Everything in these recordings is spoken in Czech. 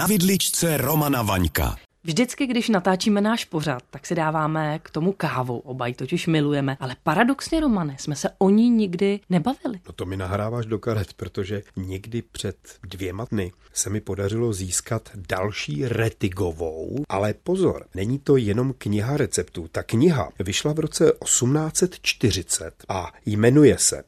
Na vidličce Romana Vaňka. Vždycky, když natáčíme náš pořad, tak si dáváme k tomu kávu. Oba ji totiž milujeme. Ale paradoxně, Romane, jsme se o ní nikdy nebavili. No to mi nahráváš do karet, protože někdy před dvěma dny se mi podařilo získat další retigovou. Ale pozor, není to jenom kniha receptů. Ta kniha vyšla v roce 1840 a jmenuje se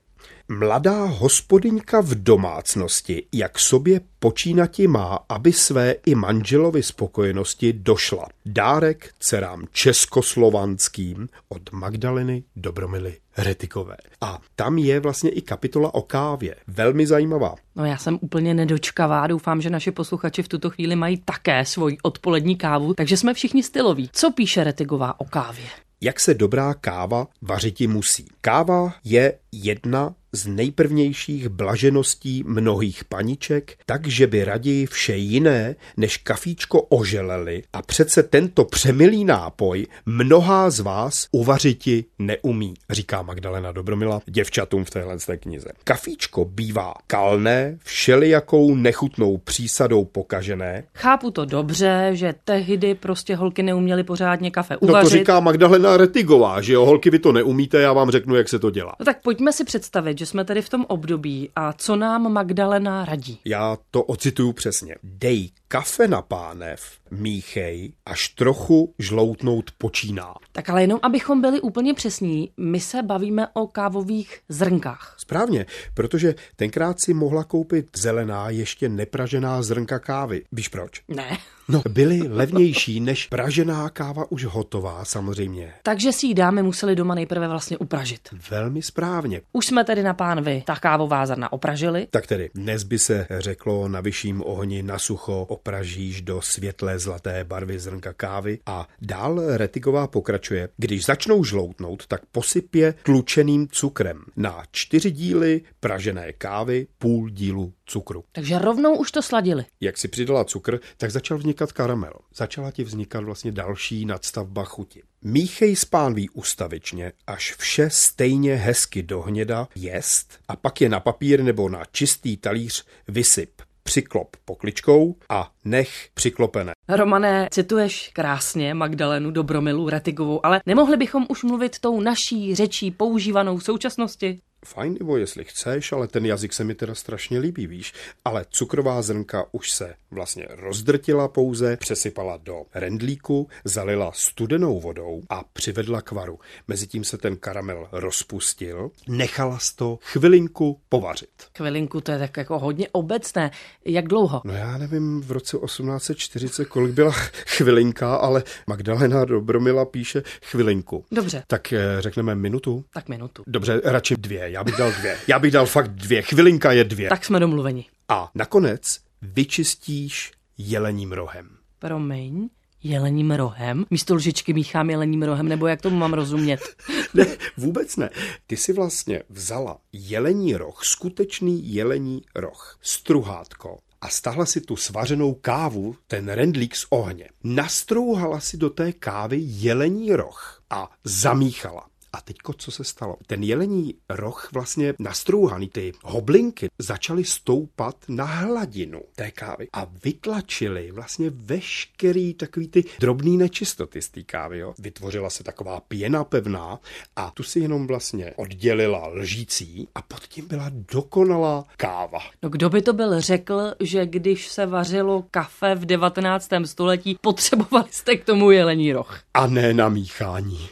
Mladá hospodyňka v domácnosti, jak sobě počínati má, aby své i manželovi spokojenosti došla. Dárek dcerám českoslovanským od Magdaleny Dobromily Retikové. A tam je vlastně i kapitola o kávě. Velmi zajímavá. No já jsem úplně nedočkavá, doufám, že naši posluchači v tuto chvíli mají také svoji odpolední kávu, takže jsme všichni styloví. Co píše Retigová o kávě? Jak se dobrá káva vařiti musí. Káva je jedna z nejprvnějších blažeností mnohých paniček, takže by raději vše jiné než kafíčko oželeli a přece tento přemilý nápoj mnohá z vás uvařiti neumí, říká Magdalena Dobromila děvčatům v téhle knize. Kafíčko bývá kalné, všelijakou nechutnou přísadou pokažené. Chápu to dobře, že tehdy prostě holky neuměly pořádně kafe uvařit. No to říká Magdalena Retigová, že jo, holky vy to neumíte, já vám řeknu, jak se to dělá. No tak pojďme si představit, že jsme tady v tom období a co nám Magdalena radí? Já to ocituju přesně. Dej kafe na pánev, míchej, až trochu žloutnout počíná. Tak ale jenom abychom byli úplně přesní, my se bavíme o kávových zrnkách. Správně, protože tenkrát si mohla koupit zelená, ještě nepražená zrnka kávy. Víš proč? Ne. No, byly levnější než pražená káva už hotová, samozřejmě. Takže si ji dámy museli doma nejprve vlastně upražit. Velmi správně. Už jsme tedy na pánvi ta kávová zrna opražili. Tak tedy, dnes by se řeklo na vyšším ohni na sucho opražíš do světlé zlaté barvy zrnka kávy a dál Retigová pokračuje. Když začnou žloutnout, tak posypě tlučeným cukrem. Na čtyři díly pražené kávy půl dílu cukru. Takže rovnou už to sladili. Jak si přidala cukr, tak začal vznikat karamel. Začala ti vznikat vlastně další nadstavba chuti. Míchej spánví ustavičně, až vše stejně hezky dohněda jest a pak je na papír nebo na čistý talíř vysyp přiklop pokličkou a nech přiklopené. Romané, cituješ krásně Magdalenu Dobromilu Retigovou, ale nemohli bychom už mluvit tou naší řečí používanou v současnosti? Fajn, Ivo, jestli chceš, ale ten jazyk se mi teda strašně líbí, víš. Ale cukrová zrnka už se vlastně rozdrtila pouze, přesypala do rendlíku, zalila studenou vodou a přivedla k varu. Mezitím se ten karamel rozpustil, nechala to chvilinku povařit. Chvilinku, to je tak jako hodně obecné. Jak dlouho? No já nevím v roce 1840, kolik byla chvilinka, ale Magdalena Dobromila píše chvilinku. Dobře. Tak eh, řekneme minutu? Tak minutu. Dobře, radši dvě já bych dal dvě. Já bych dal fakt dvě. Chvilinka je dvě. Tak jsme domluveni. A nakonec vyčistíš jelením rohem. Promiň, jelením rohem? Místo lžičky míchám jelením rohem, nebo jak tomu mám rozumět? ne, vůbec ne. Ty si vlastně vzala jelení roh, skutečný jelení roh, struhátko, a stahla si tu svařenou kávu, ten rendlík z ohně. Nastrouhala si do té kávy jelení roh a zamíchala. A teďko, co se stalo? Ten jelení roh vlastně nastrouhaný, ty hoblinky začaly stoupat na hladinu té kávy a vytlačily vlastně veškerý takový ty drobný nečistoty z té kávy. Jo. Vytvořila se taková pěna pevná a tu si jenom vlastně oddělila lžící a pod tím byla dokonalá káva. No kdo by to byl řekl, že když se vařilo kafe v 19. století, potřebovali jste k tomu jelení roh? A ne na míchání.